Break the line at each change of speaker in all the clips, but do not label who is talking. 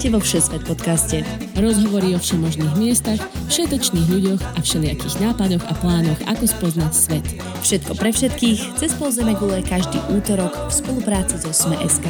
Vítajte vo Všesvet podcaste.
Rozhovory o všemožných miestach, všetečných ľuďoch a všelijakých nápadoch a plánoch, ako spoznať svet.
Všetko pre všetkých, cez pol gule každý útorok v spolupráci so Sme.sk.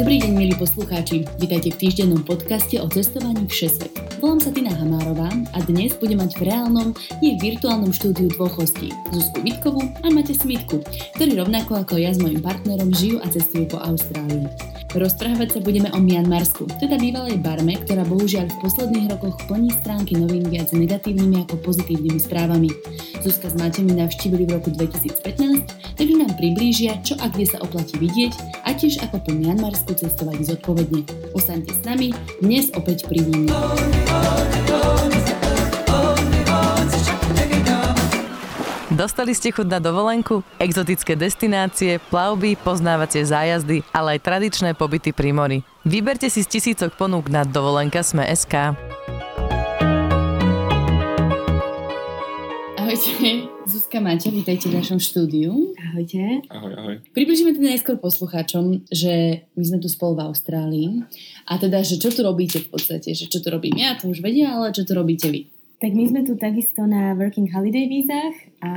Dobrý deň, milí poslucháči. Vítajte v týždennom podcaste o cestovaní Všesvet. Volám sa Tina Hamárová a dnes budem mať v reálnom, nie virtuálnom štúdiu dvoch hostí, Zuzku Vitkovú a Mate Smitku, ktorí rovnako ako ja s mojim partnerom žijú a cestujú po Austrálii. Rozprávať sa budeme o Mianmarsku, teda bývalej barme, ktorá bohužiaľ v posledných rokoch plní stránky novín viac negatívnymi ako pozitívnymi správami. Zuzka s Maťom navštívili v roku 2015, takže nám priblížia, čo a kde sa oplatí vidieť a tiež ako po Mianmarsku cestovať zodpovedne. Ostaňte s nami, dnes opäť pri Víne.
Dostali ste chuť na dovolenku? Exotické destinácie, plavby, poznávacie zájazdy, ale aj tradičné pobyty pri mori. Vyberte si z tisícok ponúk na dovolenka sme SK.
Ahojte, Zuzka Maťa, vítajte v našom štúdiu.
Ahojte.
Ahoj, ahoj.
Približíme teda najskôr poslucháčom, že my sme tu spolu v Austrálii a teda, že čo tu robíte v podstate, že čo tu robím ja, to už vedia, ale čo tu robíte vy.
Tak my sme tu takisto na Working Holiday vízach a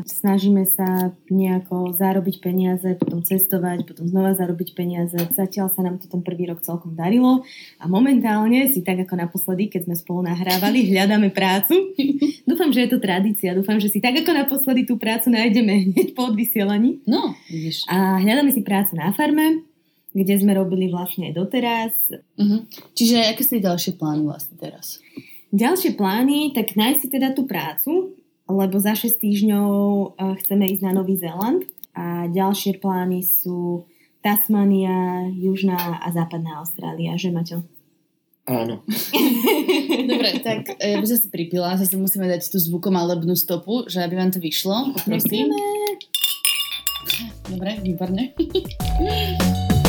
snažíme sa nejako zarobiť peniaze, potom cestovať, potom znova zarobiť peniaze. Zatiaľ sa nám to ten prvý rok celkom darilo a momentálne si tak ako naposledy, keď sme spolu nahrávali, hľadáme prácu. dúfam, že je to tradícia, dúfam, že si tak ako naposledy tú prácu nájdeme hneď po odvysielaní.
No, vidíš.
A hľadáme si prácu na farme, kde sme robili vlastne doteraz.
Uh-huh. Čiže aké sú ďalšie plány vlastne teraz?
Ďalšie plány, tak nájsť si teda tú prácu, lebo za 6 týždňov eh, chceme ísť na Nový Zéland a ďalšie plány sú Tasmania, Južná a Západná Austrália, že Maťo?
Áno.
Dobre, tak ja by som si pripila, zase musíme dať tú zvukom malebnú stopu, že aby vám to vyšlo. Prosím. Dobre, výborne.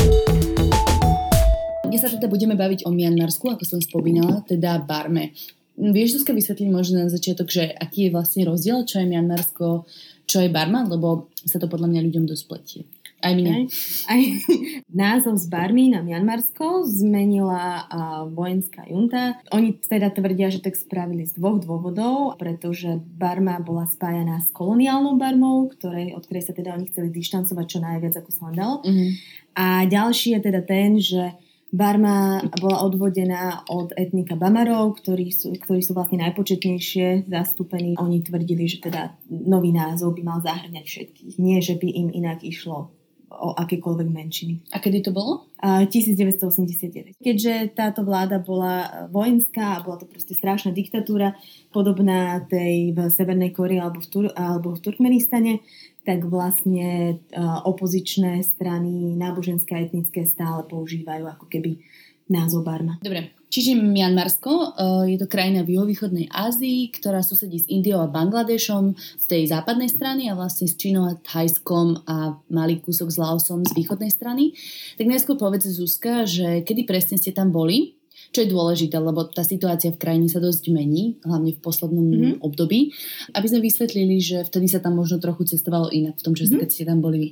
Dnes sa teda budeme baviť o Mianmarsku, ako som spomínala, teda Barme. Vieš, Zuzka, vysvetliť možno na začiatok, že aký je vlastne rozdiel, čo je Mianmarsko, čo je Barma, lebo sa to podľa mňa ľuďom dosť pletie. Aj mne.
Aj, aj názov z Barmy na Mianmarsko zmenila uh, vojenská junta. Oni teda tvrdia, že tak spravili z dvoch dôvodov, pretože Barma bola spájaná s koloniálnou Barmou, ktorej, od ktorej sa teda oni chceli dištancovať čo najviac, ako sa len dalo.
Mhm.
A ďalší je teda ten, že Barma bola odvodená od etnika Bamarov, ktorí sú, ktorí sú vlastne najpočetnejšie zastúpení. Oni tvrdili, že teda nový názov by mal zahrňať všetkých. Nie, že by im inak išlo o akékoľvek menšiny.
A kedy to bolo?
A 1989. Keďže táto vláda bola vojenská a bola to proste strašná diktatúra, podobná tej v Severnej Kórei alebo v, Tur- alebo v Turkmenistane, tak vlastne uh, opozičné strany, náboženské a etnické stále používajú ako keby názov Barma.
Dobre, čiže Mianmarsko uh, je to krajina v juhovýchodnej Ázii, ktorá susedí s Indiou a Bangladešom z tej západnej strany a vlastne s Čínou a Thajskom a malý kúsok s Laosom z východnej strany. Tak najskôr povedz Zuzka, že kedy presne ste tam boli čo je dôležité, lebo tá situácia v krajine sa dosť mení, hlavne v poslednom mm-hmm. období, aby sme vysvetlili, že vtedy sa tam možno trochu cestovalo inak v tom čase, mm-hmm. keď ste tam boli vy.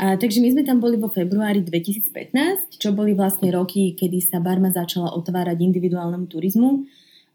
A, takže my sme tam boli vo februári 2015, čo boli vlastne roky, kedy sa Barma začala otvárať individuálnemu turizmu.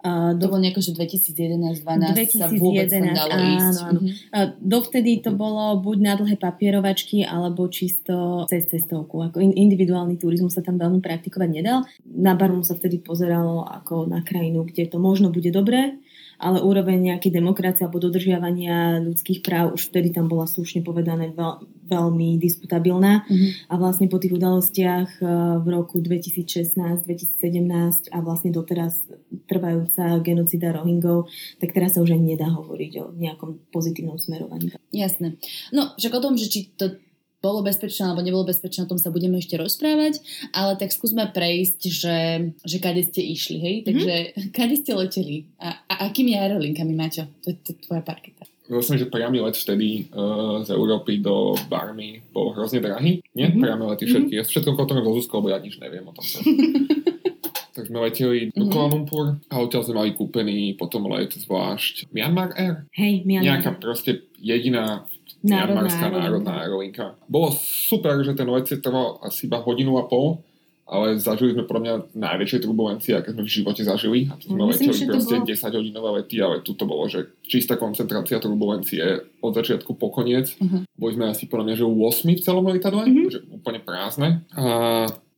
Uh, do... To bolo nejako, že 2011-2012 sa vôbec dalo
áno,
ísť.
Áno. Uh, dovtedy to bolo buď na dlhé papierovačky, alebo čisto cez cestovku. Ako in, individuálny turizmus sa tam veľmi praktikovať nedal. Na Barmu sa vtedy pozeralo ako na krajinu, kde to možno bude dobré, ale úroveň nejakej demokracie alebo dodržiavania ľudských práv už vtedy tam bola slušne povedané veľ, veľmi diskutabilná.
Mhm.
A vlastne po tých udalostiach eh, v roku 2016, 2017 a vlastne doteraz trvajúca genocida Rohingov, tak teraz sa už ani nedá hovoriť o nejakom pozitívnom smerovaní.
Jasné. No, však o tom, že či to bolo bezpečné alebo nebolo bezpečné, o tom sa budeme ešte rozprávať, ale tak skúsme prejsť, že, že kade ste išli, hej?
Mhm.
Takže mm-hmm. kade ste leteli? A, a akými aerolinkami, Maťo? To je tvoja parketa.
Myslím, že priamy let vtedy uh, z Európy do Barmy bol hrozne drahý. Nie?
Mhm.
Mm-hmm. Priame lety všetky. Mm-hmm. Všetko potom so Zuzkou, lebo ja nič neviem o tom. tak sme leteli do
Mhm.
Kuala Lumpur a odtiaľ sme mali kúpený potom let zvlášť Myanmar Air.
Hej, Mianmar.
Nejaká proste jediná
Národná
národná aerolinka. Bolo super, že ten let trval asi iba hodinu a pol, ale zažili sme podľa mňa najväčšie turbulencie, aké sme v živote zažili. A to sme
myslím,
leteli proste
bolo-
10 hodinové lety, ale tu to bolo, že čistá koncentrácia turbulencie od začiatku po koniec.
Mhm.
Boli sme asi podľa mňa, že 8 v celom lietadle,
Mhm.
že úplne prázdne. A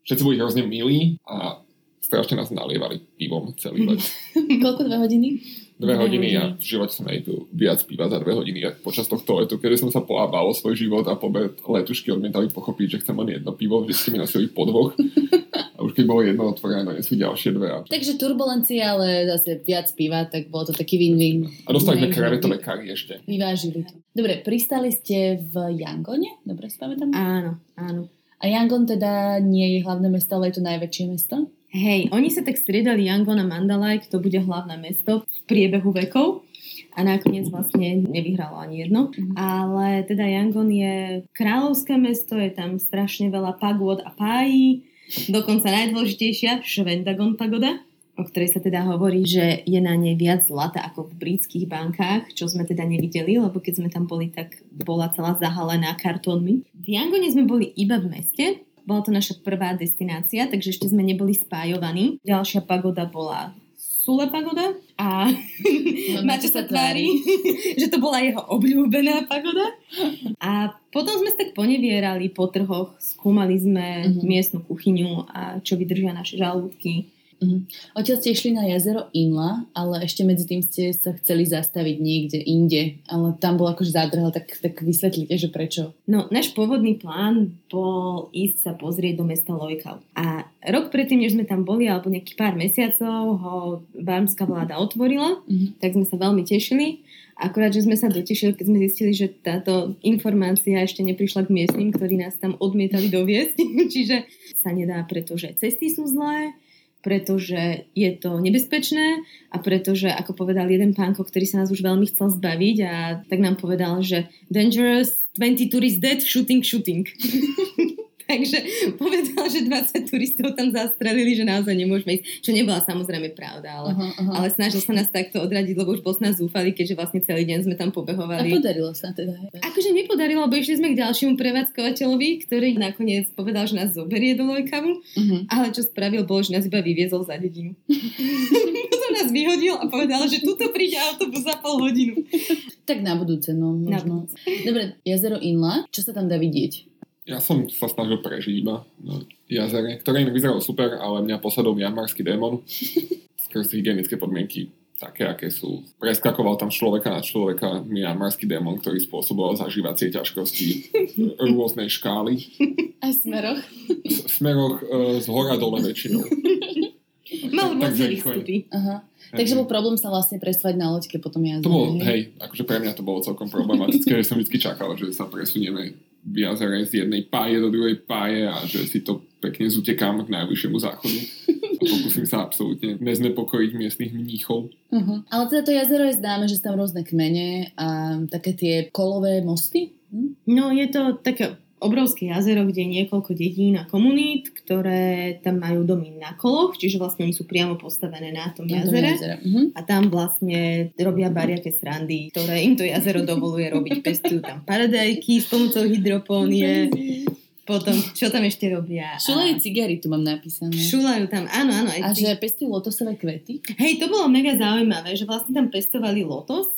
všetci boli hrozne milí a strašne nás nalievali pivom celý let.
Koľko? Dve hodiny?
Dve
Dve
hodiny a v živote som nejpil viac piva za dve hodiny ako počas tohto letu, kedy som sa polábal o svoj život a pobe letušky odmietali pochopiť, že chcem len jedno pivo, vždy mi nosili po dvoch. A už keď bolo jedno otvorené, donesli ďalšie dve. A,
Takže turbulencie, ale zase viac piva, tak bolo to taký win-win.
a dostali sme krevetové kary ešte.
Vyvážili to. Dobre, pristali ste v Yangone? Dobre si pamätám?
Áno, áno.
A Yangon teda nie je hlavné mesto, ale je to najväčšie mesto?
Hej, oni sa tak striedali Yangon a Mandalay, kto bude hlavné mesto v priebehu vekov. A nakoniec vlastne nevyhralo ani jedno.
Mhm.
Ale teda Yangon je kráľovské mesto, je tam strašne veľa pagôd a pájí. Dokonca najdôležitejšia Švendagon pagoda, o ktorej sa teda hovorí, že je na nej viac zlata ako v britských bankách, čo sme teda nevideli, lebo keď sme tam boli, tak bola celá zahalená kartónmi. V Yangone sme boli iba v meste, bola to naša prvá destinácia, takže ešte sme neboli spájovaní. Ďalšia pagoda bola Sule pagoda a
No,
Maťo sa tvári, že to bola jeho obľúbená pagoda. A potom sme sa tak ponevierali po trhoch, skúmali sme
Mhm.
miestnu kuchyňu a čo vydržia naše žalúdky.
Odtiaľ ste išli na jazero Inla, ale ešte medzi tým ste sa chceli zastaviť niekde inde, ale tam bol akože zádrhel, tak, tak vysvetlite, že prečo.
No, náš pôvodný plán bol ísť sa pozrieť do mesta Lojkal. A rok predtým, než sme tam boli, alebo nejaký pár mesiacov, ho barmská vláda otvorila,
Mhm.
tak sme sa veľmi tešili. Akurát, že sme sa dotešili, keď sme zistili, že táto informácia ešte neprišla k miestnym, ktorí nás tam odmietali doviesť. Čiže sa nedá, pretože cesty sú zlé, pretože je to nebezpečné a pretože, ako povedal jeden pánko, ktorý sa nás už veľmi chcel zbaviť a tak nám povedal, že dangerous, 20 tourists dead, shooting, shooting. Takže povedal, že 20 turistov tam zastrelili, že naozaj nemôžeme ísť, čo nebola samozrejme pravda, ale,
Aha, aha.
ale snažil sa nás takto odradiť, lebo už bol nás zúfali, keďže vlastne celý deň sme tam
A
pobehovali.
podarilo sa teda.
Akože nepodarilo, lebo išli sme k ďalšiemu prevádzkovateľovi, ktorý nakoniec povedal, že nás zoberie do Lojkavu,
Mhm.
ale čo spravil, bolo, že nás iba vyviezol za dedinu. Potom nás vyhodil a povedal, že tuto príde autobus za pol hodinu.
Tak na budúce, no
Na
možno. Dobre, jazero Inla, čo sa tam dá vidieť?
Ja som sa snažil prežiť iba na jazere, ktoré inak vyzeralo super, ale mňa posadol janmarský démon skrz hygienické podmienky také, aké sú. Preskakoval tam človeka na človeka janmarský démon, ktorý spôsoboval zažívacie ťažkosti rôznej škály.
Aj v smeroch.
V smeroch e, z hora dole väčšinou.
Mal rôzne výstupy.
Aha. Takže bol problém sa vlastne presvať na loďke potom jazere.
To bolo, hej, akože pre mňa to bolo celkom problematické, že som vždy čakal, že sa presunieme jazere z jednej páje do druhej páje a že si to pekne zutekám k najvyššiemu záchodu. A pokúsim sa absolútne neznepokojiť miestnych mníchov.
Uh-huh. Ale teda to jazero je známe, že sú tam rôzne kmene a také tie kolové mosty. Hm?
No je to také obrovské jazero, kde je niekoľko dedín a komunít, ktoré tam majú domy na koloch, čiže vlastne oni sú priamo postavené na tom
Na
jazere.
jazere. Uh-huh.
A tam vlastne robia bariaké srandy, ktoré im to jazero dovoluje robiť. Pestujú tam paradajky s pomocou hydropónie. Potom, čo tam ešte robia? A
Šulejú cigary, tu mám napísané.
Šulajú tam, áno, áno. Aj
a
tí-
že pestujú lotosové kvety.
Hej, to bolo mega zaujímavé, že vlastne tam pestovali lotos.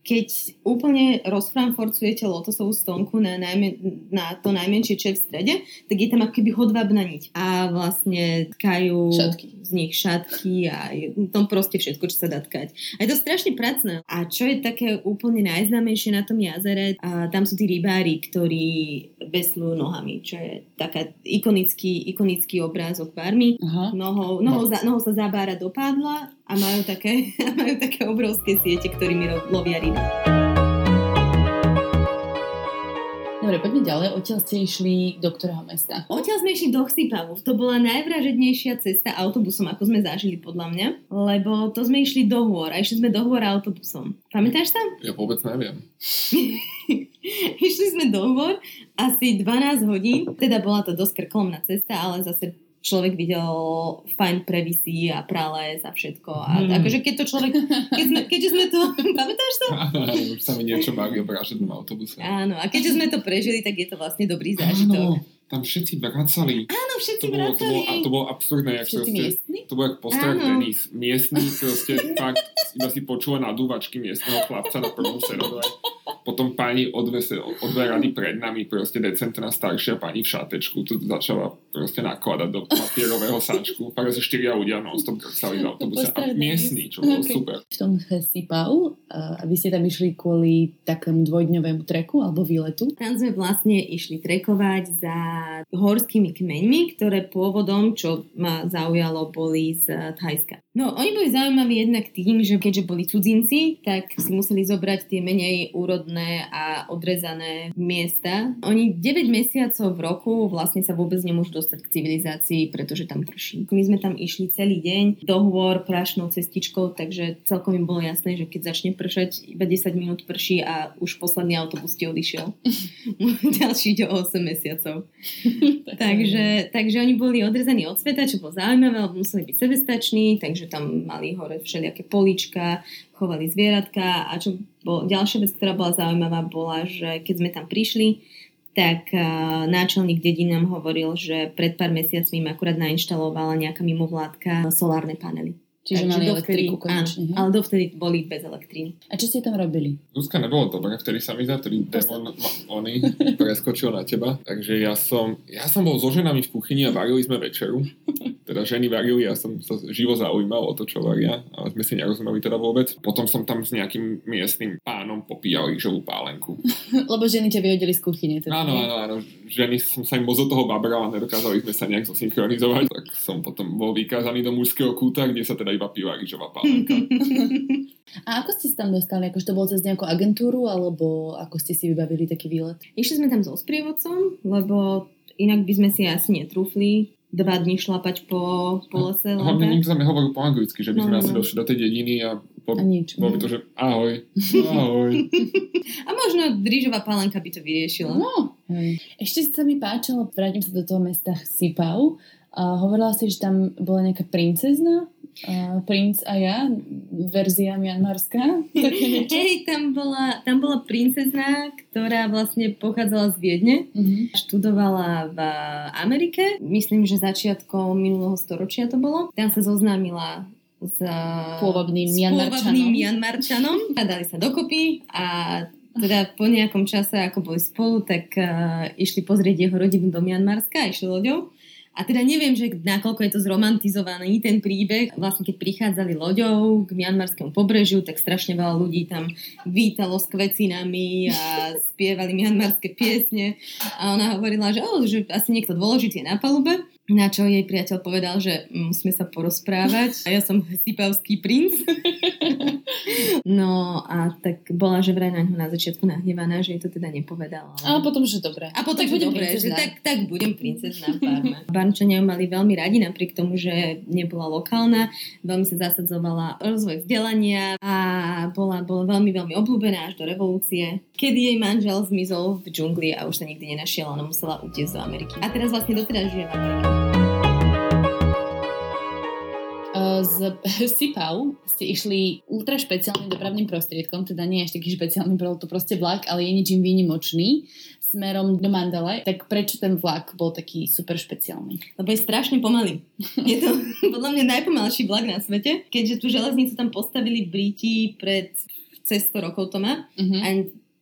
Keď úplne rozfranforcujete lotosovú stonku na, najmen, na to najmenšie, čo je v strede, tak je tam ako keby hodvábna niť. A vlastne tkajú
Šatky.
z nich šatky a tam proste všetko, čo sa dá tkať. A je to strašne pracné. A čo je také úplne najznámejšie na tom jazere, a tam sú tí rybári, ktorí veslujú nohami, čo je taká ikonický, ikonický obrázok barmy nohou, nohou, za, nohou sa zabára do pádla a majú také, a majú také obrovské siete, ktorými lovia ryby.
Dobre, poďme ďalej. Odtiaľ ste išli do ktorého mesta?
Odtiaľ sme išli do Chsipavov. To bola najvražednejšia cesta autobusom, ako sme zažili podľa mňa, lebo to sme išli do hôr a išli sme do hôr autobusom. Pamätáš sa?
Ja vôbec neviem.
išli sme do hôr asi 12 hodín, teda bola to dosť krkolomná cesta, ale zase človek videl fajn previsy a prales a všetko. A
Hmm.
akože keď to človek, keď sme, keďže sme to, pamätáš to?
Už sa mi niečo baví o autobuse.
Áno, a keďže sme to prežili, tak je to vlastne dobrý zážitok.
Áno, tam všetci vracali.
Áno, všetci
To bolo, to bolo, a
vracali.
to bolo absurdné, jak
Všetci
proste,
miestni?
to bolo jak postrach. Denis. Miestný proste fakt iba si počula nadúvačky miestneho chlapca na prvom sedadle. Potom pani o dve, se- o dve rady pred nami, proste decentná staršia pani v šátečku, tu začala proste nakladať do papierového sáčku. Fakt asi štyria ľudia non-stop krcali v autobuse. A miestný, čo bolo
Ok.
super.
V tom Sipau, a vy ste tam išli kvôli takému dvojdňovému treku alebo výletu.
Tam sme vlastne išli trekovať za horskými kmeňmi, ktoré pôvodom, čo ma zaujalo, boli z Thajska. No, oni boli zaujímaví jednak tým, že keďže boli cudzinci, tak si museli zobrať tie menej úrodné a odrezané miesta. Oni 9 mesiacov v roku vlastne sa vôbec nemôžu dostať k civilizácii, pretože tam prší. My sme tam išli celý deň, dohovor prašnou cestičkou, takže celkom im bolo jasné, že keď začne pršať, iba 10 minút prší a už posledný autobus ti odišiel. Ďalší ide o 8 mesiacov. takže, takže oni boli odrezaní od sveta, čo bolo zaujímavé, museli byť sebestační, takže tam mali hore všelijaké polička, chovali zvieratka a čo bol, ďalšia vec, ktorá bola zaujímavá, bola, že keď sme tam prišli, tak uh, náčelník dedín nám hovoril, že pred pár mesiacmi im akurát nainštalovala nejaká mimovládka solárne panely.
Čiže
Takže
mali
dovtedy-
elektriku konečne.
Áno,
hej?
ale dovtedy boli bez elektríny.
A čo ste tam robili?
Zuzka nebolo dobre, vtedy sa mi zdá, ktorý demon oný preskočil na teba. Takže ja som, ja som bol so ženami v kuchyni a varili sme večeru. Teda ženy varili, ja som sa živo zaujímal o to, čo varia, ale sme si nerozumeli teda vôbec. Potom som tam s nejakým miestnym pánom popíjal rýžovú pálenku.
Lebo ženy ťa vyhodili z kuchyne. Teda.
Áno, áno, áno. Ženy som sa im moc do toho babral a nedokázali sme sa nejak zosynchronizovať. Tak som potom bol vykázaný do mužského kúta, kde sa teda iba píva rýžová pálenka.
A ako ste sa tam dostali? Akože to bolo cez nejakú agentúru, alebo ako ste si vybavili taký výlet?
Išli sme tam so sprievodcom, lebo inak by sme si asi netrúfli dva dní šlapať po, po lese. len
Hlavne
tak.
nikto sa nehovoril po anglicky, že by sme
No, no,
asi
no.
došli do tej dediny a po,
A nič.
bolo by to, že ahoj, ahoj.
A možno rýžová pálenka by to vyriešila.
No, hej. Ešte sa mi páčilo, vrátim sa do toho mesta Sipau. A hovorila si, že tam bola nejaká princezna, princ a ja, verzia mianmarská.
Hej, tam bola, tam bola princezna, ktorá vlastne pochádzala z Viedne.
Mhm.
Študovala v Amerike, myslím, že začiatkom minulého storočia to bolo. Tam sa zoznámila s
Pôvodným
s pôvodným Mianmarčanom. A dali sa dokopy a teda po nejakom čase, ako boli spolu, tak uh, išli pozrieť jeho rodinu do Mianmarska a išli loďou. A teda neviem, že nakoľko je to zromantizovaný ten príbeh. Vlastne keď prichádzali loďou k mianmarskému pobrežiu, tak strašne veľa ľudí tam vítalo s kvecinami a spievali mianmarské piesne. A ona hovorila, že, oh, že asi niekto dôležitý je na palube. Na čo jej priateľ povedal, že musíme sa porozprávať. A ja som sipavský princ. no a tak bola, že vraj na ňu na začiatku nahnevaná, že jej to teda nepovedala.
A potom, že dobre.
A potom,
tak
že dobre, že tak, tak budem princezná v Parme. Barnčania ju mali veľmi radi, napriek tomu, že nebola lokálna. Veľmi sa zasadzovala rozvoj vzdelania a bola, bola veľmi, veľmi obľúbená až do revolúcie, kedy jej manžel zmizol v džungli a už sa nikdy nenašiel, ona musela utiecť do Ameriky. A teraz vlastne doteraz žije v Amerike.
Z Sipau ste išli ultra špeciálnym dopravným prostriedkom, teda nie až taký špeciálny, bol to proste vlak, ale je ničím výnimočný smerom do Mandale. Tak prečo ten vlak bol taký super špeciálny?
Lebo je strašne pomalý. Je to podľa mňa najpomalší vlak na svete, keďže tú železnicu tam postavili Briti pred cez 100 rokov to má.
Uh-huh.
A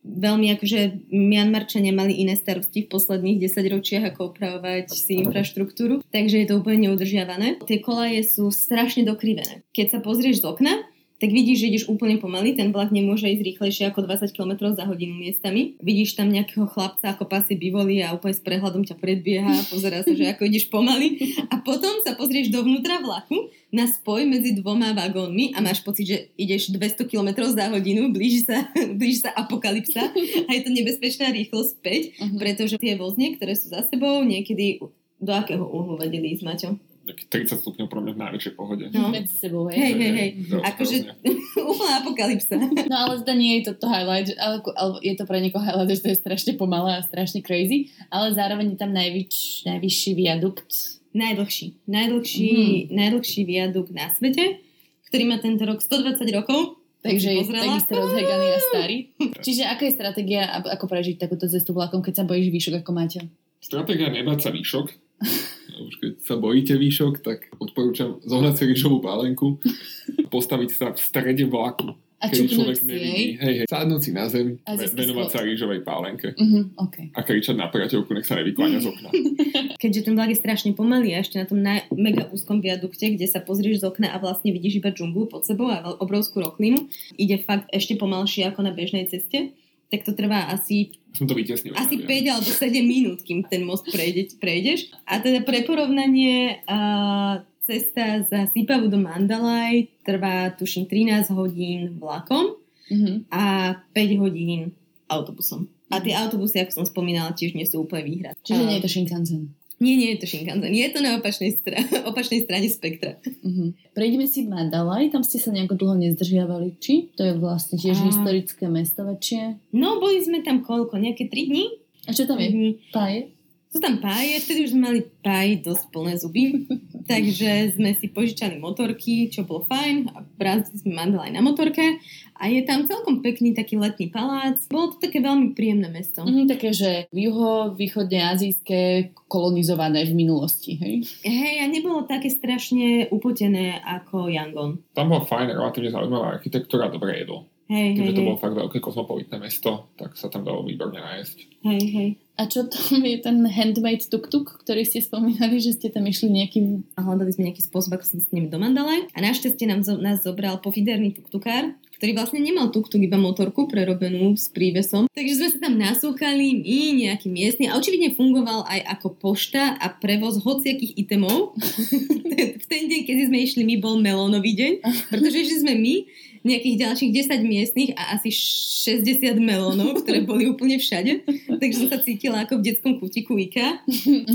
veľmi akože Mianmarčania mali iné starosti v posledných 10 ročiach, ako opravovať si infraštruktúru, takže je to úplne neudržiavané. Tie kolaje sú strašne dokrivené. Keď sa pozrieš z okna, tak vidíš, že ideš úplne pomaly, ten vlak nemôže ísť rýchlejšie ako 20 km za hodinu miestami. Vidíš tam nejakého chlapca ako pasy bivoli a úplne s prehľadom ťa predbieha pozerá sa, že ako ideš pomaly. A potom sa pozrieš dovnútra vlaku na spoj medzi dvoma vagónmi a máš pocit, že ideš 200 km za hodinu, blíži sa, blíži sa apokalypsa a je to nebezpečná rýchlosť späť,
Uh-huh.
pretože tie vozne, ktoré sú za sebou, niekedy do akého uhlu vedeli ísť, Maťo?
Taký 30 stupňov pro mňa v najväčšej pohode.
No.
Medzi sebou, hej.
Hej, hej, hej. Akože úplná apokalypsa.
No ale zda nie je to to highlight, že- ale, ale je to pre niekoho highlight, že to je strašne pomalé a strašne crazy, ale zároveň je tam najvyč, najvyšší viadukt
najdlhší, najdlhší,
Mhm.
najdlhší viadukt na svete, ktorý má tento rok 120 rokov.
Takže je takisto rozheganý a starý. Čiže aká je stratégia, ako prežiť takúto cestu vlakom, keď sa bojíš výšok ako Maťa?
Stratégia nebať sa výšok. Už keď sa bojíte výšok, tak odporúčam zohnať si rýžovú pálenku, postaviť sa v strede vlaku,
A
keď človek nevidí. Hej, hej, sadnúť si na zem,
A
venovať sa rýžovej pálenke
Mhm, OK.
a kričať na priateľku, nech sa nevykláňa z okna.
Keďže ten vlak je strašne pomalý a ešte na tom na mega úzkom viadukte, kde sa pozrieš z okna a vlastne vidíš iba džunglu pod sebou a obrovskú roklinu, ide fakt ešte pomalšie ako na bežnej ceste, tak to trvá asi
Som to vytesnil.
asi
ja
5 alebo 7 minút, kým ten most prejde, prejdeš. A teda pre porovnanie uh, cesta za Sipavu do Mandalaj trvá tuším 13 hodín vlakom
Mhm.
a 5 hodín autobusom. A tie autobusy, ako som spomínala, tiež nie sú úplne výhrad.
Čiže
A-
nie je to Shinkansen.
Nie, nie je to Shinkansen. Je to na opačnej, stra- opačnej strane spektra.
Mhm. Prejdeme si Mandalay, tam ste sa nejako dlho nezdržiavali, či? To je vlastne tiež
A-
historické mesto väčšie.
No, boli sme tam koľko? Nejaké 3 dní?
A čo tam je? Páje?
Sú tam páje, vtedy už sme mali páj dosť plné zuby, takže sme si požičali motorky, čo bolo fajn a brázili sme mandal aj na motorke a je tam celkom pekný taký letný palác. Bolo to také veľmi príjemné mesto.
Mhm, také, že juho, východne azijské, kolonizované v minulosti, hej?
Hej, a nebolo také strašne upotené ako Yangon.
Tam bola fajn, relatívne zaujímavá architektúra, dobré jedlo.
Hej, hej,
Keďže to
hej,
bolo fakt veľké kozmopolitné mesto, tak sa tam dalo výborne nájsť.
hej, hej.
A čo tam je ten handmade tuk-tuk, ktorý ste spomínali, že ste tam išli nejakým...
A hľadali sme nejaký spôsob, ako sa s nimi do. A našťastie nám zo, nás zobral pofiderný tuktukár, ktorý vlastne nemal tuktuk, iba motorku prerobenú s prívesom. Takže sme sa tam nasúkali, my, nejaký miestny. A očividne fungoval aj ako pošta a prevoz hociakých itemov. v ten deň, keď sme išli, my bol melónový deň, pretože išli sme my, nejakých ďalších 10 miestnych a asi 60 melónov, ktoré boli úplne všade. Takže som sa cítila ako v detskom kutiku IKEA.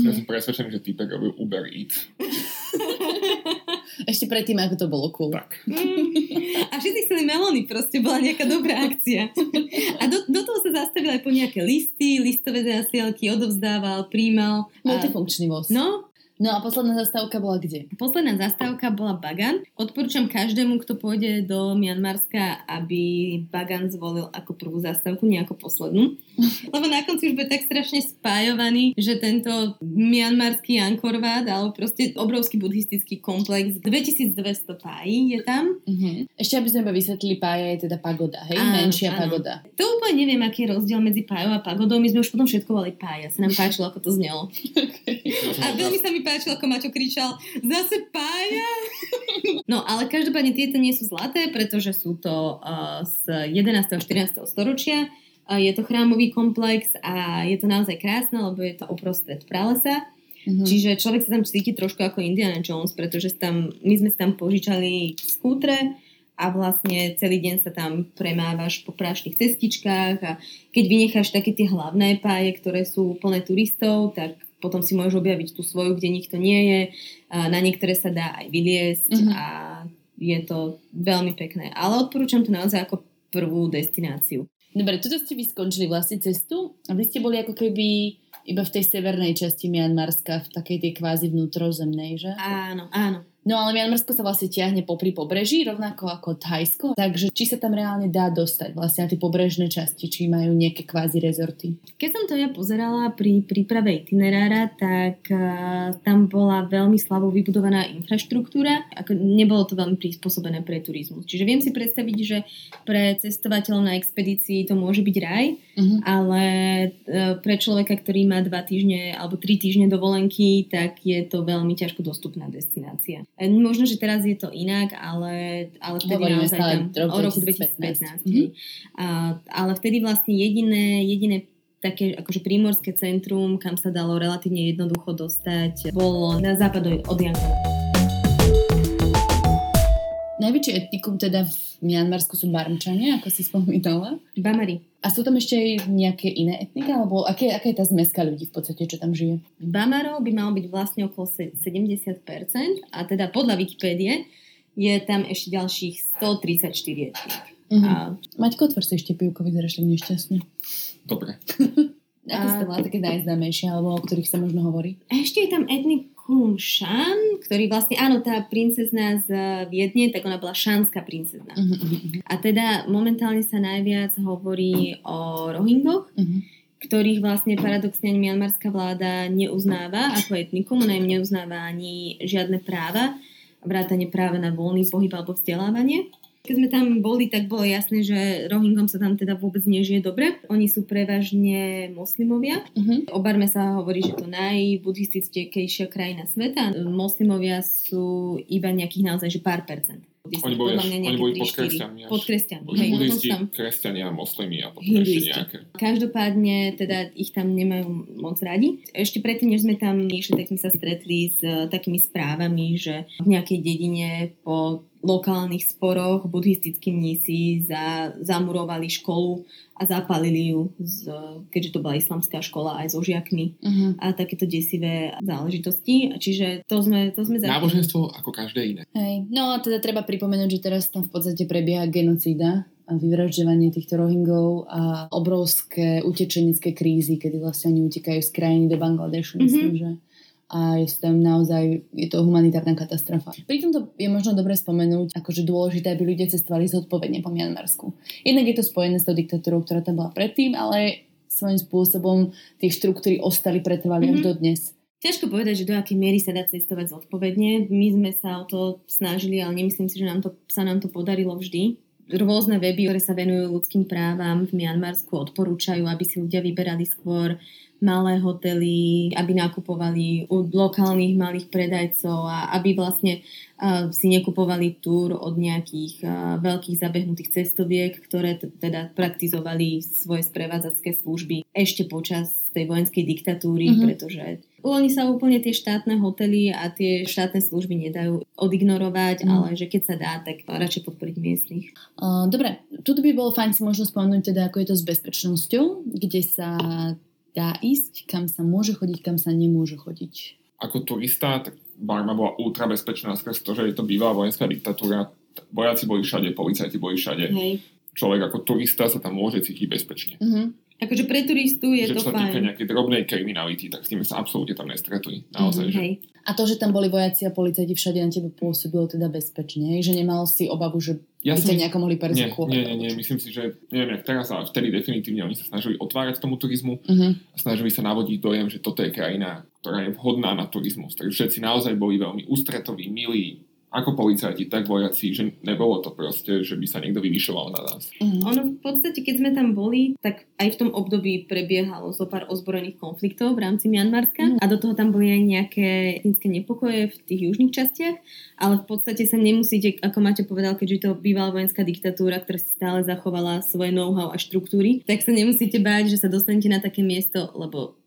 Ja som presvedčený, že týpek robil Uber Eats.
Ešte predtým, ako to bolo cool.
Tak.
Mm. A všetci chceli melóny, proste bola nejaká dobrá akcia. A do, do toho sa zastavil aj po nejaké listy, listové zásielky, odovzdával, príjmal.
Multifunkčný voz.
no,
no a posledná zastávka bola kde?
posledná zastávka bola Bagan. Odporúčam každému, kto pôjde do Mianmarska, aby Bagan zvolil ako prvú zastávku, nie ako poslednú. Lebo na konci už bude tak strašne spájovaný, že tento mianmarský Angkor Wat, alebo proste obrovský buddhistický komplex, 2200 pájí je tam.
Uh-huh. Ešte aby sme iba vysvetlili, pája je teda pagoda, hej?
Áno,
Menšia
áno.
pagoda.
To úplne neviem, aký je rozdiel medzi pájou a pagodou. My sme už potom všetko volali pája. Sa nám páčilo, ako to znelo.
Som
A veľmi sa mi páčilo, ako Maťo kričal zase pája. No, ale každopádne tieto nie sú zlaté, pretože sú to uh, z 11. a 14. storočia. Je to chrámový komplex a je to naozaj krásne, lebo je to uprostred pralesa.
Uh-huh.
Čiže človek sa tam cíti trošku ako Indiana Jones, pretože tam, my sme tam požičali skútre a vlastne celý deň sa tam premávaš po prášnych cestičkách a keď vynecháš také tie hlavné páje, ktoré sú plné turistov, tak potom si môžeš objaviť tú svoju, kde nikto nie je. A na niektoré sa dá aj vyliesť
Mhm.
a je to veľmi pekné. Ale odporúčam to naozaj ako prvú destináciu.
Dobre, tuto ste vy skončili vlastne cestu a vy ste boli ako keby iba v tej severnej časti Mianmarska, v takej tej kvázi vnútrozemnej, že?
Áno, áno.
No ale Mianmarsko sa vlastne tiahne popri pobreží, rovnako ako Thajsko, takže či sa tam reálne dá dostať vlastne na tie pobrežné časti, či majú nejaké kvázi rezorty.
Keď som to ja pozerala pri príprave itinerára, tak uh, tam bola veľmi slabo vybudovaná infraštruktúra. Ako nebolo to veľmi prispôsobené pre turizmus. Čiže viem si predstaviť, že pre cestovateľov na expedícii to môže byť raj,
Uh-huh.
ale uh, pre človeka, ktorý má dva týždne alebo tri týždne dovolenky, tak je to veľmi ťažko dostupná destinácia. E, Možno, že teraz je to inak, ale, ale vtedy
Hovoríme
naozaj tam,
rok
o roku
2015.
2015.
Mhm.
hej. A, ale vtedy vlastne jediné, jediné také akože prímorské centrum, kam sa dalo relatívne jednoducho dostať, bolo na západ od Yankona.
Najväčšie etnikum teda v Mianmarsku sú Barmčania, ako si spomínala.
Bamari.
A sú tam ešte aj nejaké iné etnika? Alebo aké, aká je tá zmeska ľudí v podstate, čo tam žije?
Bamarov by malo byť vlastne okolo se- 70% a teda podľa Wikipédie je tam ešte ďalších 134 etník.
Uh-huh.
A
Maťko, otvor si ešte pivko, vyzeráš tak nešťastne.
Dobre.
Aké ste bola také najznámejšie, alebo o ktorých sa možno hovorí?
Ešte je tam etnikum Šan, ktorý vlastne, áno, tá princezna z Viedne, tak ona bola šanská princezna.
Uh-huh.
A teda momentálne sa najviac hovorí o Rohingoch,
Uh-huh.
ktorých vlastne paradoxne ani mianmarská vláda neuznáva ako etnikum, ona im neuznáva ani žiadne práva, vrátane práva na voľný pohyb alebo vzdelávanie. Keď sme tam boli, tak bolo jasné, že Rohingom sa tam teda vôbec nežije dobre. Oni sú prevažne moslimovia.
Uh-huh.
O Barme sa hovorí, že to najbuddhistickejšia krajina sveta. Moslimovia sú iba nejakých naozaj že pár percent.
Oni boli, oni boli pod kresťanmi.
Pod kresťanmi.
Boli buddhisti,
sú tam
kresťania, moslimi a potom ešte nejaké.
Každopádne teda ich tam nemajú moc radi. Ešte predtým, než sme tam išli, tak sme sa stretli s eh, takými správami, že v nejakej dedine po lokálnych sporoch buddhistickí mnísi za, zamurovali školu a zapalili ju, z, keďže to bola islamská škola aj so žiakmi
Uh-huh.
a takéto desivé záležitosti. Čiže to sme, to sme zachytili.
Náboženstvo ako každé iné.
Hej. No a teda treba pripomenúť, že teraz tam v podstate prebieha genocída a vyvražďovanie týchto Rohingov a obrovské utečenecké krízy, kedy vlastne oni utekajú z krajiny do Bangladešu,
Mhm.
myslím, že a je tam naozaj, je to humanitárna katastrofa. Pri tomto je možno dobre spomenúť, akože dôležité, aby ľudia cestovali zodpovedne po Mianmarsku. Jednak je to spojené s tou diktatúrou, ktorá tam bola predtým, ale svojím spôsobom tie štruktúry ostali, pretrvali až
Mhm.
do dnes.
Ťažko povedať, že do akej miery sa dá cestovať zodpovedne. My sme sa o to snažili, ale nemyslím si, že nám to, sa nám to podarilo vždy. Rôzne weby, ktoré sa venujú ľudským právam v Mianmarsku, odporúčajú, aby si ľudia vyberali skôr malé hotely, aby nakupovali u lokálnych malých predajcov a aby vlastne uh, si nekupovali túr od nejakých uh, veľkých zabehnutých cestoviek, ktoré t- teda praktizovali svoje sprevádzacké služby ešte počas tej vojenskej diktatúry,
Mhm.
mm-hmm. pretože oni sa úplne tie štátne hotely a tie štátne služby nedajú odignorovať,
Mhm.
ale že keď sa dá, tak radšej podporiť miestnych.
Uh, dobre, tu by bolo fajn si možno spomenúť teda, ako je to s bezpečnosťou, kde sa dá ísť, kam sa môže chodiť, kam sa nemôže chodiť.
Ako turista, tak Barma bola ultra bezpečná skrz to, že je to bývalá vojenská diktatúra. Vojaci boli všade, policajti boli všade.
Hej.
Človek ako turista sa tam môže cítiť bezpečne.
Uh-huh.
Akože pre turistu je
že
to
čo sa týka
fajn.
nejakej drobnej kriminality, tak s tým sa absolútne tam nestretli. Naozaj, že
Hej.
A to, že tam boli vojaci a policajti všade na teba pôsobilo teda bezpečne, že nemal si obavu, že
Ja
by ťa nejako mohli
Nie,
persekuovať.
nie, nie, nie, myslím si, že neviem jak teraz, ale vtedy definitívne oni sa snažili otvárať tomu turizmu
Uh-huh.
a snažili sa navodiť dojem, že toto je krajina, ktorá je vhodná na turizmus. Takže všetci naozaj boli veľmi ústretoví, milí, ako policajti, tak vojaci, že nebolo to proste, že by sa niekto vyvyšoval na nás.
Uh-huh.
Ono v podstate, keď sme tam boli, tak aj v tom období prebiehalo zo pár ozbrojených konfliktov v rámci Mianmarska
Mm.
a do toho tam boli aj nejaké etnické nepokoje v tých južných častiach, ale v podstate sa nemusíte, ako Maťo povedal, keďže to bývala vojenská diktatúra, ktorá si stále zachovala svoje know-how a štruktúry, tak sa nemusíte báť, že sa dostanete na také miesto, lebo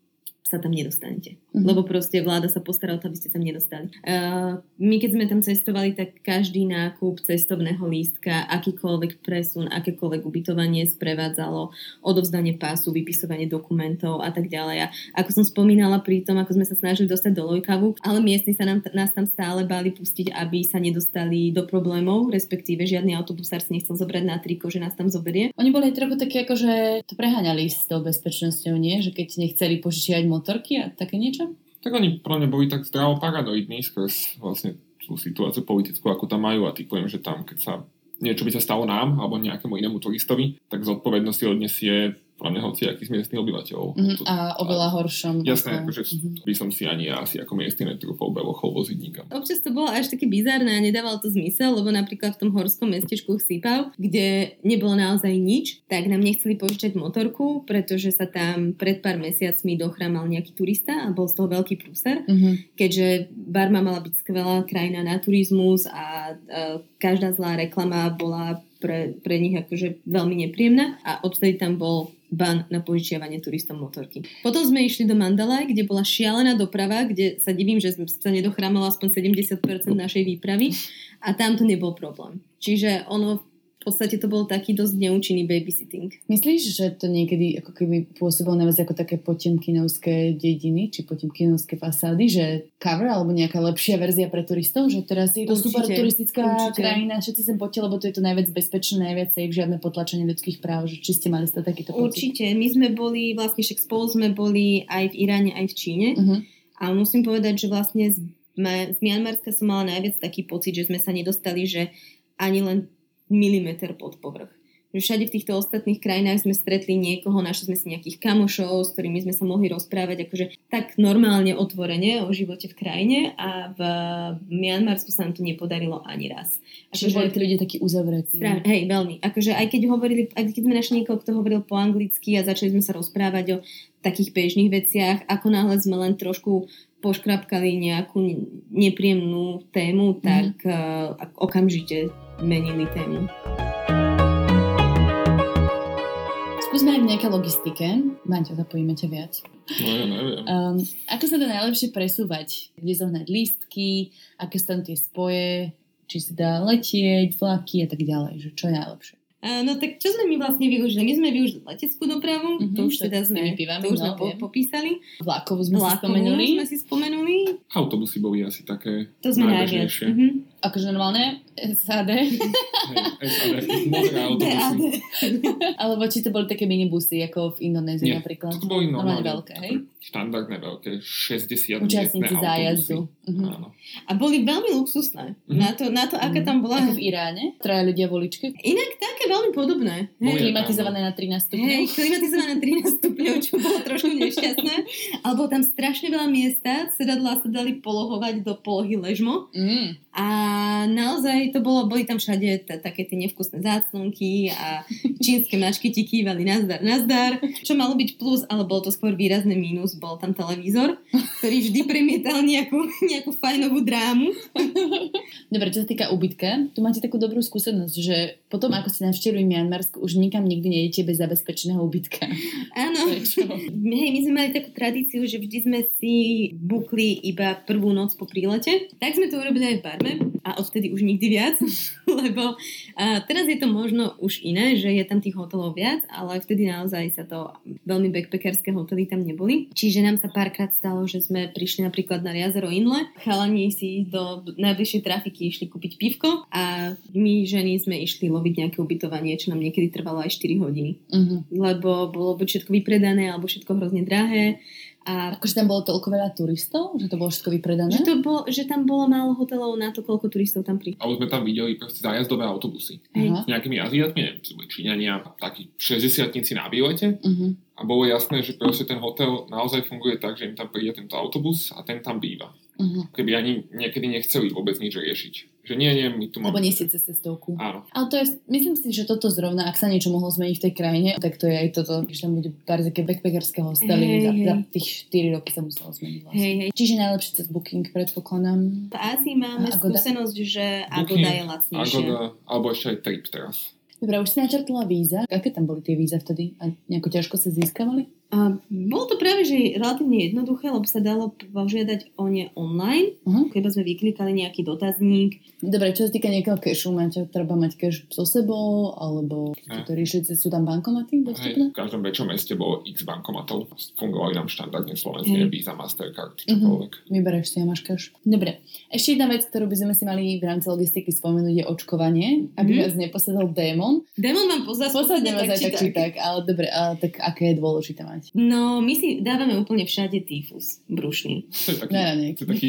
sa tam nedostanete.
Mhm.
Lebo proste vláda sa postará o to, aby ste tam nedostali. Uh, my keď sme tam cestovali, tak každý nákup cestovného lístka, akýkoľvek presun, akékoľvek ubytovanie sprevádzalo odovzdanie pásu, vypisovanie dokumentov a tak ďalej. A ako som spomínala pri tom, ako sme sa snažili dostať do Lojkavu, ale miestni sa nám, nás tam stále báli pustiť, aby sa nedostali do problémov, respektíve žiadny autobusár si nechcel zobrať na triko, že nás tam zoberie.
Oni boli trochu také, ako že to preháňali s tou bezpečnosťou, nie? Že keď nechceli požičiať motorky a také niečo?
Tak oni pro mňa boli tak zdravo paranoidní skrz vlastne tú situáciu politickú, ako tam majú a typujem, že tam, keď sa niečo by sa stalo nám alebo nejakému inému turistovi, tak zodpovednosť si odnesie podľa mňa hoci akých miestnych obyvateľov.
Uh-huh.
To-
A oveľa horšom.
Jasné,
ako-
akože
Mhm.
by som si ani ja asi ako miestny netrúfal belochov voziť nikam.
Občas to bolo až také bizárne a nedávalo to zmysel, lebo napríklad v tom horskom mestečku Chsípav, kde nebolo naozaj nič, tak nám nechceli požičať motorku, pretože sa tam pred pár mesiacmi dochrámal nejaký turista a bol z toho veľký prúser.
Mhm.
keďže Barma mala byť skvelá krajina na turizmus a e, každá zlá reklama bola pre, pre nich akože veľmi nepríjemná a odtedy tam bol ban na požičiavanie turistom motorky. Potom sme išli do Mandalaj, kde bola šialená doprava, kde sa divím, že sa nedochrámalo aspoň 70% našej výpravy a tam to nebol problém. Čiže ono v podstate to bol taký dosť neúčinný babysitting.
Myslíš, že to niekedy ako keby pôsobilo na vás ako také potemkinovské dediny, či potemkinovské fasády, že cover alebo nejaká lepšia verzia pre turistov, že teraz je to
Určite,
super turistická
určite.
krajina, všetci sem poďte, lebo to je to najviac bezpečné, najviac safe, žiadne potlačenie ľudských práv, že či ste mali stať takýto pocit?
Určite. My sme boli, vlastne však spolu sme boli aj v Iráne, aj v Číne.
Uh-huh.
A musím povedať, že vlastne z, z Mianmarska som mala najviac taký pocit, že sme sa nedostali, že ani len milimeter pod povrch. Že všade v týchto ostatných krajinách sme stretli niekoho, našli sme si nejakých kamošov, s ktorými sme sa mohli rozprávať akože tak normálne otvorene o živote v krajine a v Mianmarsku sa nám to nepodarilo ani raz.
Čiže boli tí ľudia takí uzavretí.
Práve, hej, veľmi. Akože aj keď hovorili, aj keď sme našli niekoho, kto hovoril po anglicky a začali sme sa rozprávať o takých bežných veciach, ako náhle sme len trošku poškrapkali nejakú ne- nepríjemnú tému, tak uh, okamžite menili tému.
Skúsme aj v nejakej logistike. Maťo, zapojíme ťa viac.
No ja neviem.
Um, ako sa dá najlepšie presúvať? Kde zohnať lístky? Aké sú tam tie spoje? Či sa dá letieť, vlaky a tak ďalej? Že čo je najlepšie?
Uh, no tak čo sme my vlastne využili? My sme využili leteckú dopravu,
Mhm,
to už
to
teda sme,
pivami,
to už sme
no,
po, popísali.
Vlakovú sme si spomenuli.
sme si spomenuli.
Autobusy boli asi také
To sme najviac.
najbežnejšie.
Akože normálne SAD.
Hej, SAD, modré autobusy.
Alebo či to boli také minibusy, ako v Indonézii
Nie,
napríklad.
To boli
Normálne
normálne
veľké, hej?
štandardné veľké, 60
Účastníci zájazdu.
Áno.
A boli veľmi luxusné.
Mhm.
Na, to, na to, aká tam bola.
Ako v Iráne. Traja ľudia v uličke.
Inak také veľmi podobné. Hej,
Klimatizované na 13 stupňov.
Hej, klimatizované 13 stupňov, čo bolo trošku nešťastné. Ale bolo tam strašne veľa miesta, sedadlá sa dali polohovať do polohy ležmo.
Mm.
A naozaj to bolo, boli tam všade t- také tie nevkusné záclonky a čínske mačky ti kývali nazdar, nazdar. Čo malo byť plus, ale bolo to skôr výrazné mínus, bol tam televízor, ktorý vždy premietal nejakú, nejakú fajnovú drámu.
Dobre, čo sa týka ubytka, tu máte takú dobrú skúsenosť, že potom, ako ste navštívili Mianmarsk, už nikam nikdy nejdete bez zabezpečeného ubytka.
Áno. Hej, my sme mali takú tradíciu, že vždy sme si bukli iba prvú noc po prílete. Tak sme to urobili aj v Barme a odtedy už nikdy viac, lebo a teraz je to možno už iné, že je tam tých hotelov viac, ale vtedy naozaj sa to veľmi backpackerské hotely tam neboli. Čiže nám sa párkrát stalo, že sme prišli napríklad na jazero Inle, chalani si do najbližšej trafiky išli kúpiť pivko a my ženy sme išli loviť nejaké ubytovanie, čo nám niekedy trvalo aj 4 hodiny
Uh-huh.
lebo bolo buď všetko vypredané, alebo všetko hrozne drahé. A
Akože tam bolo toľko veľa turistov, že to bolo všetko vypredané?
že, to bol, že tam bolo málo hotelov na to, koľko turistov tam prišlo.
Alebo sme tam videli proste zájazdové autobusy.
Aha.
S nejakými Aziatmi, neviem, či boli Číňania, takí 60 na výlete.
Uh-huh.
A bolo jasné, že proste ten hotel naozaj funguje tak, že im tam príde tento autobus a ten tam býva.
Uh-huh.
Keby ani niekedy nechceli vôbec nič riešiť. Že nie, nie, my tu máme...
Lebo nie ste cez cestovku.
Áno.
Ale to je, myslím si, že toto zrovna, ak sa niečo mohlo zmeniť v tej krajine, tak to je aj toto, že tam bude pár také backpackerské hostely,
Hej,
za,
hej.
za tých 4 roky sa muselo zmeniť vlastne.
Hej, hej.
Čiže najlepšie cez Booking, predpokladám.
V Ázii máme
Agoda?
skúsenosť, že
Booking,
Agoda je lacnejšia.
Agoda, alebo ešte aj Trip teraz.
Dobre, už si načrtla víza. Aké tam boli tie víza vtedy? A nejako ťažko sa získavali?
A bolo to práve, že relatívne jednoduché, lebo sa dalo požiadať o ne online.
Uh-huh.
Keby sme vyklikali nejaký dotazník.
Dobre, čo sa týka nejakého cashu, máte, treba mať cash so sebou, alebo to riešiť, sú tam bankomaty
Hej,
dostupné?
v každom väčšom meste bolo x bankomatov. Fungovali nám štandardne slovenské
Hej.
Visa, Mastercard,
Mhm.
čokoľvek.
Vybereš si a máš cash. Dobre. Ešte jedna vec, ktorú by sme si mali v rámci logistiky spomenúť, je očkovanie, aby
Mhm.
vás neposadal démon.
Démon mám pozad
Posadne vás aj tak či tak, ale dobre, ale tak aké je dôležité mať?
No, my si dávame úplne všade tyfus brušný.
To je taký,
Na ranek.
to je taký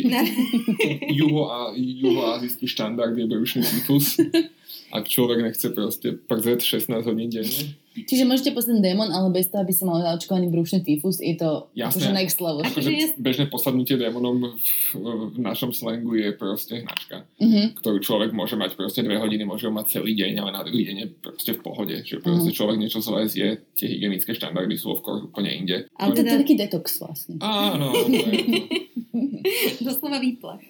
juho a, juhoazijský štandard je brušný tyfus. Ak človek nechce proste przet 16 hodín denne.
Čiže môžete posadnúť démon, ale bez toho, aby si mal zaočkovaný brúšny tyfus, je to
Jasné.
akože next level.
Akože je-
bežné posadnutie démonom v, v našom slangu je proste hnačka,
Mhm.
ktorú človek môže mať proste dve hodiny, môže ho mať celý deň, ale na druhý deň je proste v pohode. Že proste človek niečo zlé zje, tie hygienické štandardy sú v úplne inde.
Ale
To je taký detox vlastne.
Áno,
doslova výplach.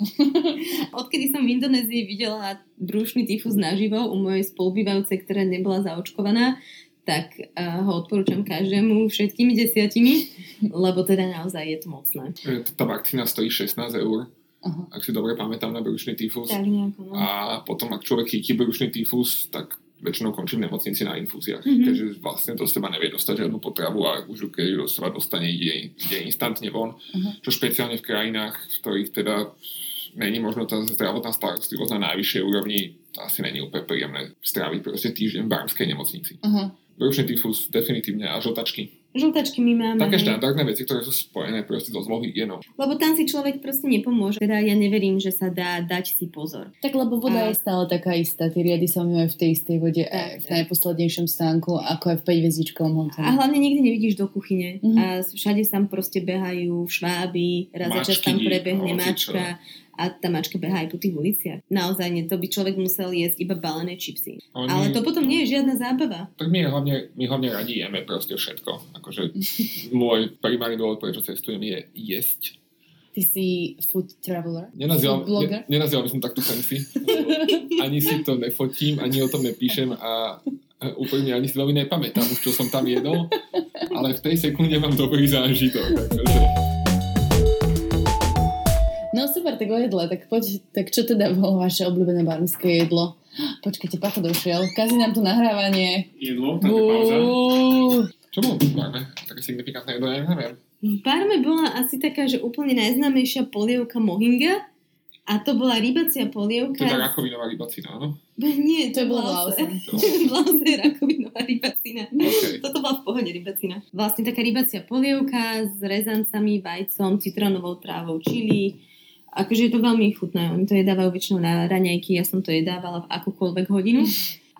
Odkedy som v Indonézii videla brúšny tyfus naživo u mojej spolubývajúcej, ktorá nebola zaočkovaná, tak uh, ho odporúčam každému všetkými desiatimi, lebo teda naozaj je to mocné.
Tá vakcína stojí 16 eur,
Aha.
ak si dobre pamätám na brušný tyfus.
Tak nejako, no.
A potom, ak človek chytí brušný tyfus, tak väčšinou končím v nemocnici na infúziách,
Mhm.
takže vlastne do seba nevie dostať žiadnu potravu a už keď ju do seba dostane, ide, ide instantne von.
Mhm.
Čo špeciálne v krajinách, v ktorých teda není možno tá zdravotná starostlivosť na najvyššej úrovni, to asi není úplne príjemné stráviť proste týždeň v barmskej nemocnici.
Aha.
Brušný tyfus definitívne a žltačky.
Žltačky my máme.
Také štandardné veci, ktoré sú spojené proste so zlou hygienou.
Lebo tam si človek proste nepomôže. Teda ja neverím, že sa dá dať si pozor.
Tak lebo voda
A-
je stále taká istá, tie riady sa umývajú v tej istej vode aj v
tak.
najposlednejšom stánku, ako aj v 5 hviezdičkovom hoteli.
A hlavne nikdy nevidíš do kuchyne.
Mhm.
A všade tam proste behajú šváby, raz za čas tam prebehne mačka a tá mačka behá aj po tých uliciach. Naozaj, nie, to by človek musel jesť iba balené čipsy.
Oni-
Ale to potom nie je žiadna zábava.
Tak my hlavne, my hlavne radi jeme proste všetko. Akože môj primárny dôvod, prečo cestujem, je jesť.
Ty si food traveler?
Nenazýval,
Food blogger?
ne, nenazýval by som takto fancy. ani si to nefotím, ani o tom nepíšem a úplne ani si veľmi nepamätám už, čo som tam jedol, ale v tej sekunde mám dobrý zážitok. Akože.
No super, tak o jedle, tak poď, tak čo teda bolo vaše obľúbené barmské jedlo? Počkajte, Pacho došiel, kazí nám tu nahrávanie.
Jedlo,
Bú.
Čo bolo Barme? Také signifikantné jedlo, ja neviem.
V Parme bola asi taká, že úplne najznámejšia polievka mohinga a to bola rybacia polievka.
Teda rakovinová rybacina, áno?
Nie,
To
to, bola
Lause.
Lause rakovinová rybacina.
Okay.
Toto bola v pohode rybacina. Vlastne taká rybacia polievka s rezancami, vajcom, citrónovou trávou, čili. Akože je to veľmi chutné. Oni to jedávajú väčšinou na raňajky, ja som to jedávala v akúkoľvek hodinu.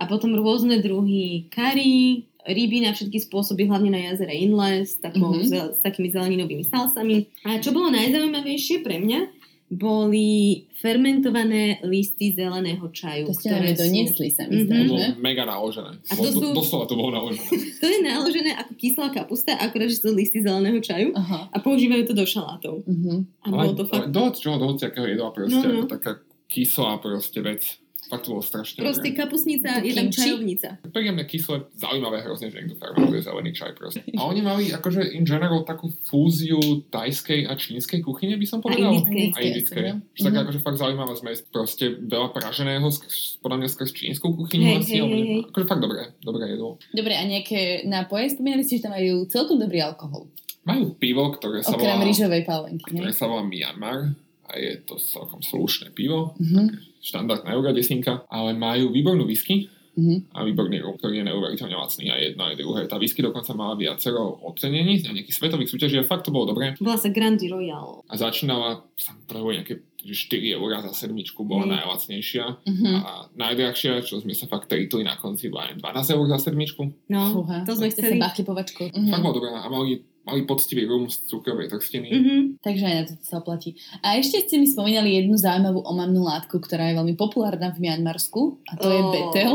A potom rôzne druhy kari, ryby na všetky spôsoby, hlavne na jazere Inle s, takou,
Mhm.
mm-hmm. s takými zeleninovými salsami. A čo bolo najzaujímavejšie pre mňa, boli fermentované listy zeleného čaju.
To ste
ktoré sú-
doniesli, sa mi zdá,
Mhm.
To bolo
že?
mega naložené.
A to sú-
Doslova to bolo naložené.
To je naložené ako kyslá kapusta, akorát, že sú listy zeleného čaju
Aha.
a používajú to do šalátov.
Mhm.
A bolo to fakt...
Do čoho, do hociakého jedla proste,
No, no.
ako taká kyslá proste vec. Fakt to bolo strašne
Proste
dobré.
kapusnica, je tam čajovnica.
Príjemné kyslé, zaujímavé hrozne, že niekto fermentuje zelený čaj proste. A oni mali akože in general takú fúziu tajskej a čínskej kuchyne, by som povedal.
indickej.
A indickej.
Indickej,
Že tak
Mhm.
akože fakt zaujímavá zmes. Proste veľa praženého, skrz- podľa mňa skrz čínsku kuchyňu
Hej,
asi.
hej,
ne-
hej.
Akože fakt dobré, dobré jedlo.
Dobre, a nejaké nápoje? Spomínali ste, že tam majú celkom dobrý alkohol.
Majú pivo, ktoré sa
Okrem
volá,
rýžovej pálenky,
ktoré
ne?
sa volá Myanmar a je to celkom slušné pivo.
Mhm.
štandardná eurodesinka, ale majú výbornú whisky
Mhm.
a výborný rum, ktorý je neuveriteľne lacný a jedno aj druhé. Tá whisky dokonca mala viacero ocenení na nejakých svetových súťaží a fakt to bolo dobré.
Volá sa Grandi Royal.
A začínala sa prvo nejaké že 4 eurá za sedmičku bola
Hej.
najlacnejšia
Mhm.
a najdrahšia, čo sme sa fakt tritli na konci, bola aj 12 eur za sedmičku.
No,
Fúha,
to sme chceli.
sa bachli povačkou.
Fakt
Mhm.
bolo dobré a mali, mali poctivý rum z cukrovej trstiny.
Mhm.
Takže aj na to sa oplatí. A ešte ste mi spomínali jednu zaujímavú omamnú látku, ktorá je veľmi populárna v Mianmarsku a to je
Ó.
betel.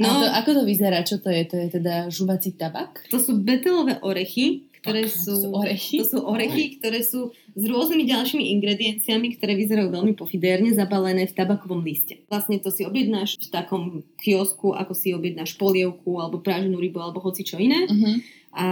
No.
A to, ako to vyzerá? Čo to je? to je teda žuvací tabak?
To sú betelové orechy, ktoré
Tak,
sú...
sú orechy?
To sú orechy, ktoré sú s rôznymi ďalšími ingredienciami, ktoré vyzerajú veľmi pofidérne, zabalené v tabakovom liste. Vlastne to si objednáš v takom kiosku, ako si objednáš polievku, alebo práženú rybu, alebo hoci čo iné.
Mhm.
A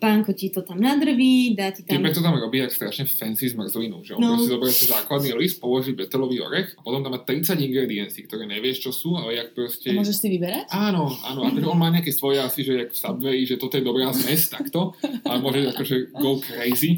pánko ti to tam nadrví, dá ti tam...
Typek to tam robí jak strašne fancy zmrzlinu, že on
No.
proste zoberie základný list, položí betelový orech a potom tam má 30 ingrediencií, ktoré nevieš čo sú, ale jak proste...
A môžeš si vyberať?
Áno, áno, akože on má nejaké svoje asi, že jak v Subway, že toto je dobrá zmes, takto, ale môže akože go crazy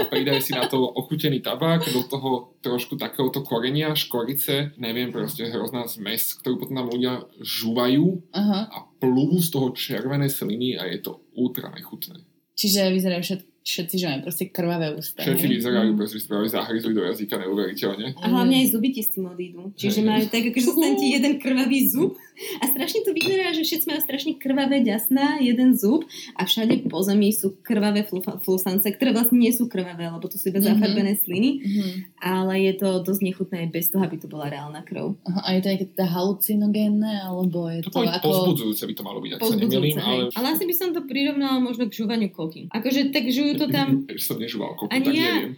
a pridaje si na to ochutený tabák, do toho trošku takéhoto korenia, škorice, neviem, proste hrozná zmes, ktorú potom nám ľudia žúvajú
Aha.
a plú z toho červené sliny a je to ultra nechutné.
Čiže vyzerajú všet, všetci, že majú proste krvavé ústa.
Všetci
hej?
vyzerajú, proste si práve zahryzli do jazyka neuveriteľne.
A hlavne aj zuby ti s tým odídu. Čiže
Hej.
majú tak, akože zostane ti jeden krvavý zub a strašne to vyzerá, že všetci majú strašne krvavé ďasná, jeden zub a všade po zemi sú krvavé flusance, ktoré vlastne nie sú krvavé, lebo to sú iba
Mhm.
zafarbené sliny,
Mhm.
ale je to dosť nechutné aj bez toho, aby to bola reálna krv.
Aha, a je to nejaké teda halucinogénne, alebo je
To
to, ako...
povzbudzujúce by to malo byť, ak sa nemýlim,
Pozbudzujúce,
ale
ale asi by som to prirovnala možno k žúvaniu koky. Akože tak žujú to tam
Že som nežúval kopu,
Ani
tak
ja.
neviem.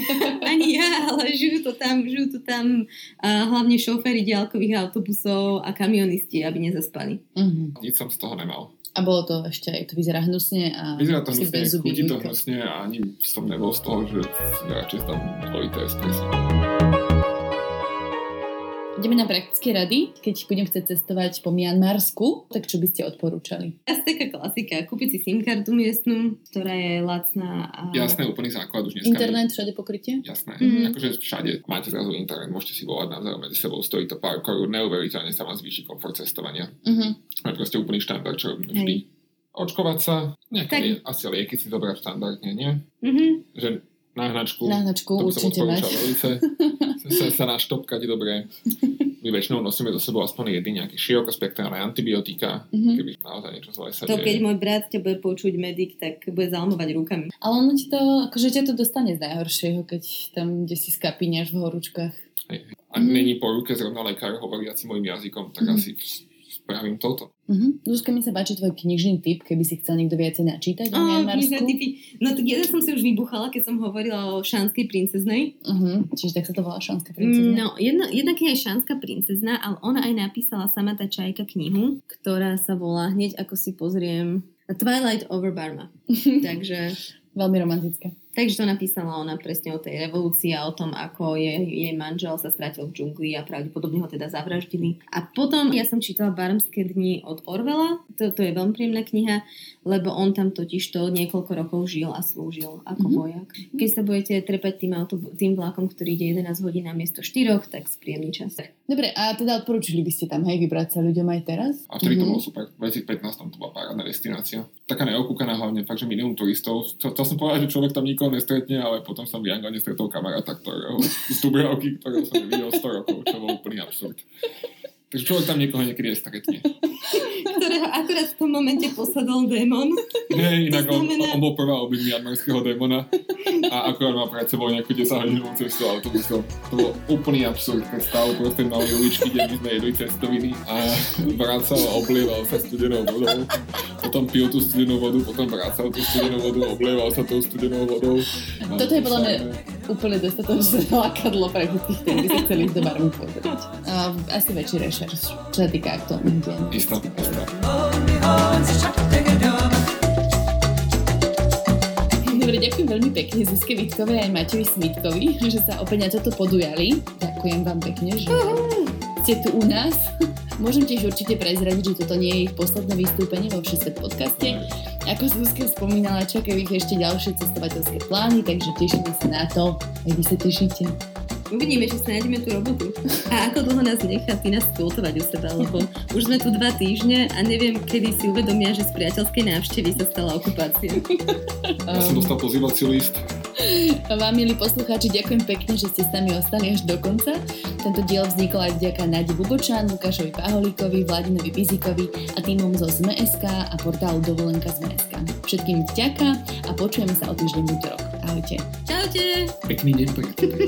Ani ja, ale žijú to tam, žijú to tam uh, hlavne šoféry diaľkových autobusov a kamionisti, aby nezaspali.
Mhm.
Nič som z toho nemal.
A bolo to ešte, to vyzerá hnusne a...
Vyzerá to hnusne,
bez zuby
to hnusne a ani som nebol z toho, že radšej tam dvojité espresso.
Ideme na praktické rady. Keď budem chcieť cestovať po Mianmarsku, tak čo by ste odporúčali?
Asi taká klasika. Kúpiť si SIM kartu miestnu, ktorá je lacná. A...
Jasné, úplný základ už dneska.
Internet, všade pokrytie?
Jasné,
Mhm.
mm-hmm. akože všade máte zrazu internet, môžete si volať navzájom medzi sebou, stojí to pár korún, neuveriteľne sa vám zvýši komfort cestovania.
Uh-huh.
Ale proste úplný štandard, čo vždy. Očkovať sa, nejaké
Tak.
lie- asi lieky si zobrať štandardne, nie?
Mhm.
Že na hnačku,
Na hnačku
to by som
určite
odporúčal. sa, sa naštopkať dobre. My väčšinou nosíme so sebou aspoň jedny nejaké širokospektrálne antibiotika,
Mhm.
keby naozaj niečo zlé sa
To keď
deje.
môj brat ťa bude počuť medic, tak bude zalmovať rukami.
Ale ono ti to, akože ťa to dostane z najhoršieho, keď tam, kde si skapíňaš v horúčkach.
A není po ruke zrovna lekár hovoriaci môjim jazykom, tak
Mhm.
asi spravím toto.
Uh-huh. Zuzka, mi sa páči tvoj knižný tip, keby si chcel niekto viacej načítať o
knižné typy. No tak jeden som si už vybuchala, keď som hovorila o šanskej princeznej.
Uh-huh. Čiže tak sa to volá Šanská princezna.
No, jedna, jedna kniha je Šanská princezna, ale ona aj napísala sama tá čajka knihu, ktorá sa volá hneď ako si pozriem Twilight over Burma. Takže
Veľmi romantická.
Takže to napísala ona presne o tej revolúcii a o tom, ako je, jej manžel sa stratil v džungli a pravdepodobne ho teda zavraždili. A potom ja som čítala Barmské dni od Orwella, to, to je veľmi príjemná kniha, lebo on tam totiž to niekoľko rokov žil a slúžil ako
Mhm.
vojak. Keď sa budete trepať tým, autobu- tým vlakom, ktorý ide 11 hodín na miesto 4, tak spríjemný čas.
Dobre, a teda odporúčili by ste tam, hej, vybrať sa ľuďom aj teraz?
A vtedy to
Mhm.
bolo super. V 2015 to bola parádna destinácia. Taká neokúkaná hlavne, fakt, že minimum turistov. Chcel som povedať, že človek tam nikoho nestretne, ale potom som v Yangone stretol kamaráta, ktorého z Dubravky, ktorého som nevidel 100 rokov, čo bol úplný absurd. Takže človek tam niekoho niekedy aj stretne.
Ktorého akurát v tom momente posadol démon.
Nie, inak on,
znamená-
on bol prvá obyť mianmarského démona a akorát mal pred sebou nejakú 10 hodinovú cestu autobusom. To bol úplný absurd, keď stál proste mali uličky, kde my sme jedli cestoviny a vracal a oblieval sa studenou vodou. Potom pil tú studenú vodu, potom vracal tú studenú vodu, oblieval sa tou studenou vodou.
Toto je podľa mňa úplne dostatočné lákadlo pre tých, ktorí by sa chceli ísť do Barmu pozrieť. A asi väčší rešerš, čo sa týka aktuálnych.
Isto, isto.
Dobre, ďakujem veľmi pekne Zuzke Vitkovej aj Matejovi Smitkovi, že sa opäť na toto podujali. Ďakujem vám pekne, že ste tu u nás. Môžem tiež určite prezradiť, že toto nie je ich posledné vystúpenie vo Všesvet podcaste. Ako Zuzka spomínala, čakajú ich ešte ďalšie cestovateľské plány, takže tešíme sa na to. Aj vy sa tešíte.
Uvidíme, či sa nájdeme tú robotu. A ako dlho nás nechá Tina skvotovať u seba, lebo už sme tu dva týždne a neviem, kedy si uvedomia, že z priateľskej návštevy sa stala okupácia.
Ja som
Um,
dostal pozývací list.
Vám, milí poslucháči, ďakujem pekne, že ste s nami ostali až do konca. Tento diel vznikol aj vďaka Nadi Bubočan, Lukášovi Paholíkovi, Vladinovi Bizikovi a týmom zo ZMSK a portálu Dovolenka ZMSK. Všetkým vďaka a počujeme sa o týždeň v útorok. Ahojte.
Čaute!
Pekný deň, priatelia.